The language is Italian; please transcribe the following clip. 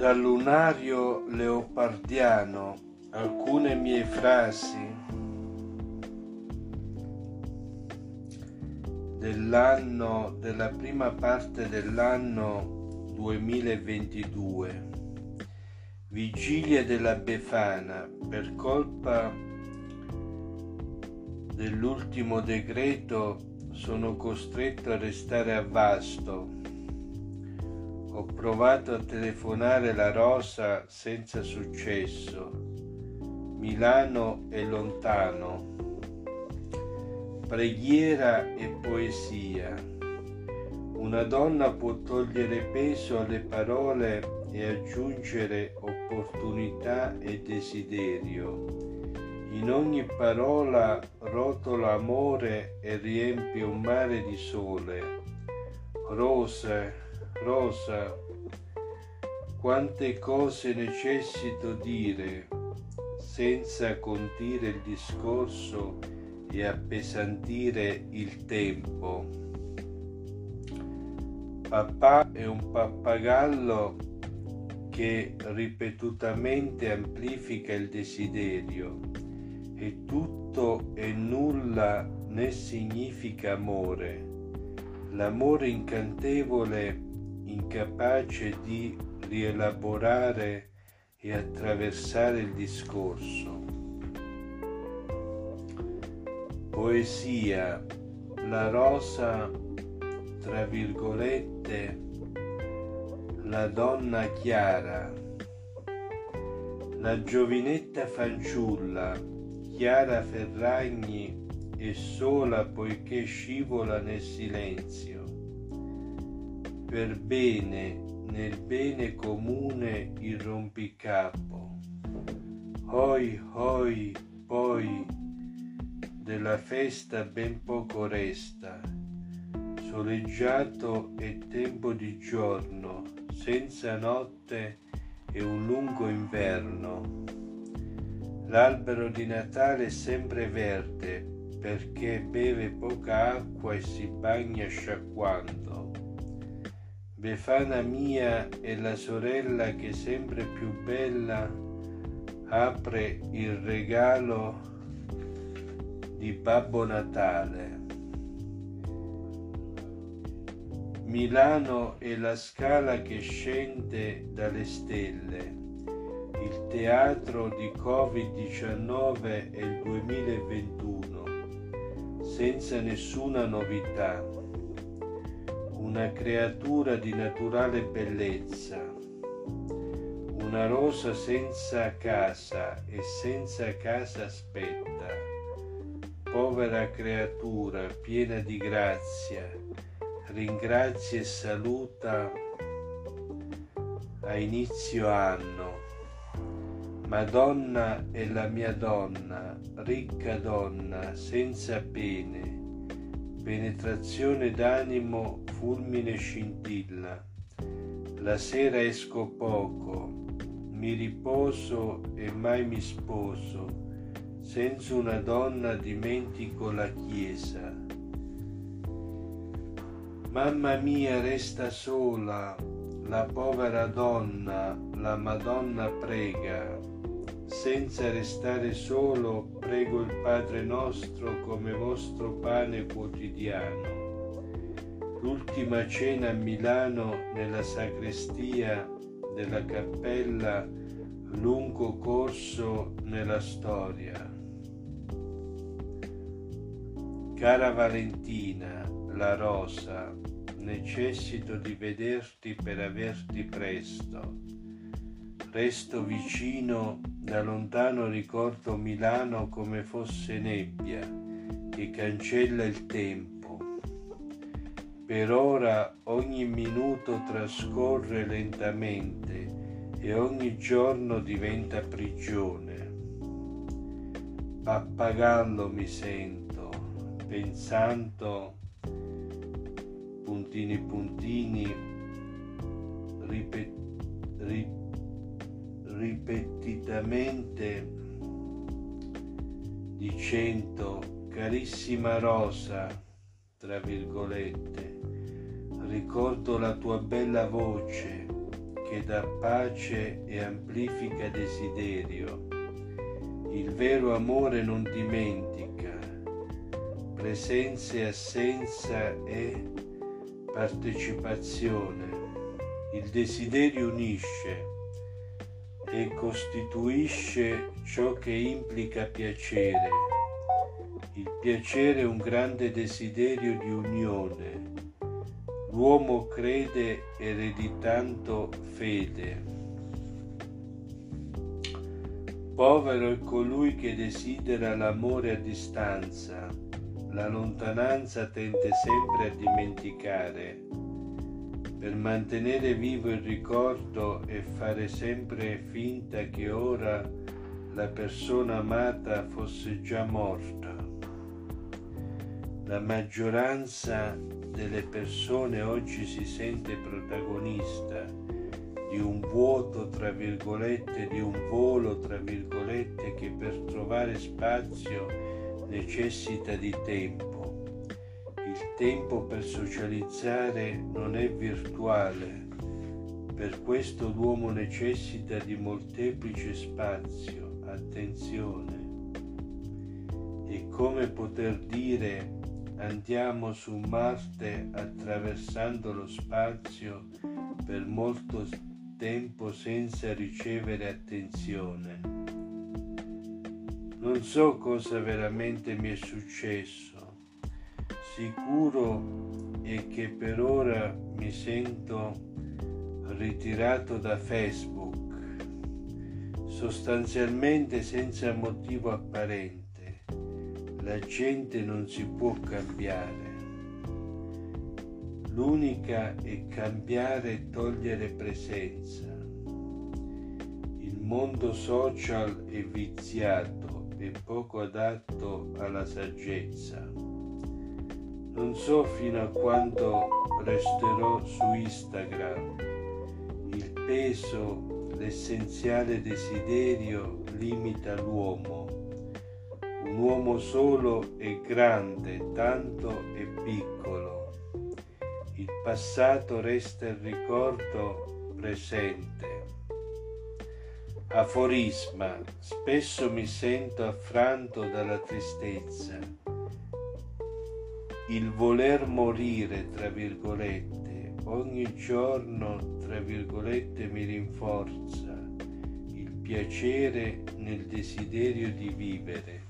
Dal lunario leopardiano alcune mie frasi dell'anno della prima parte dell'anno 2022 vigilia della Befana per colpa dell'ultimo decreto sono costretto a restare a Vasto ho provato a telefonare la Rosa senza successo. Milano è lontano. Preghiera e poesia. Una donna può togliere peso alle parole e aggiungere opportunità e desiderio. In ogni parola rotola amore e riempie un mare di sole. Rose, Rosa, quante cose necessito dire senza condire il discorso e appesantire il tempo. Papà è un pappagallo che ripetutamente amplifica il desiderio e tutto e nulla ne significa amore. L'amore incantevole incapace di rielaborare e attraversare il discorso. Poesia, la rosa, tra virgolette, la donna chiara, la giovinetta fanciulla, Chiara Ferragni, è sola poiché scivola nel silenzio per bene nel bene comune il rompicapo. Hoi hoi poi della festa ben poco resta, soleggiato è tempo di giorno, senza notte e un lungo inverno. L'albero di Natale è sempre verde perché beve poca acqua e si bagna sciacquando Befana mia è la sorella che sempre più bella apre il regalo di Babbo Natale. Milano è la scala che scende dalle stelle. Il teatro di Covid-19 è il 2021, senza nessuna novità una creatura di naturale bellezza, una rosa senza casa e senza casa aspetta, povera creatura piena di grazia, ringrazia e saluta a inizio anno. Madonna è la mia donna, ricca donna, senza pene, penetrazione d'animo fulmine scintilla. La sera esco poco, mi riposo e mai mi sposo, senza una donna dimentico la chiesa. Mamma mia resta sola, la povera donna, la Madonna prega, senza restare solo prego il Padre nostro come vostro pane quotidiano l'ultima cena a Milano nella sacrestia della cappella lungo corso nella storia. Cara Valentina, la rosa, necessito di vederti per averti presto. Resto vicino, da lontano ricordo Milano come fosse nebbia che cancella il tempo per ora ogni minuto trascorre lentamente e ogni giorno diventa prigione. Pappagallo mi sento, pensando, puntini puntini, ripet, rip, ripetitamente dicendo carissima Rosa, tra virgolette, ricordo la tua bella voce che dà pace e amplifica desiderio. Il vero amore non dimentica, presenza e assenza e partecipazione. Il desiderio unisce e costituisce ciò che implica piacere. Il piacere è un grande desiderio di unione. L'uomo crede ereditando fede. Povero è colui che desidera l'amore a distanza. La lontananza tende sempre a dimenticare per mantenere vivo il ricordo e fare sempre finta che ora la persona amata fosse già morta. La maggioranza delle persone oggi si sente protagonista di un vuoto, tra virgolette, di un volo, tra virgolette, che per trovare spazio necessita di tempo il tempo per socializzare non è virtuale, per questo l'uomo necessita di molteplice spazio, attenzione. È come poter dire andiamo su Marte attraversando lo spazio per molto tempo senza ricevere attenzione. Non so cosa veramente mi è successo, Sicuro è che per ora mi sento ritirato da Facebook, sostanzialmente senza motivo apparente. La gente non si può cambiare. L'unica è cambiare e togliere presenza. Il mondo social è viziato e poco adatto alla saggezza. Non so fino a quando resterò su Instagram. Il peso, l'essenziale desiderio limita l'uomo. Un uomo solo è grande, tanto è piccolo. Il passato resta il ricordo presente. Aforisma. Spesso mi sento affranto dalla tristezza il voler morire, tra virgolette, ogni giorno, tra virgolette, mi rinforza il piacere nel desiderio di vivere.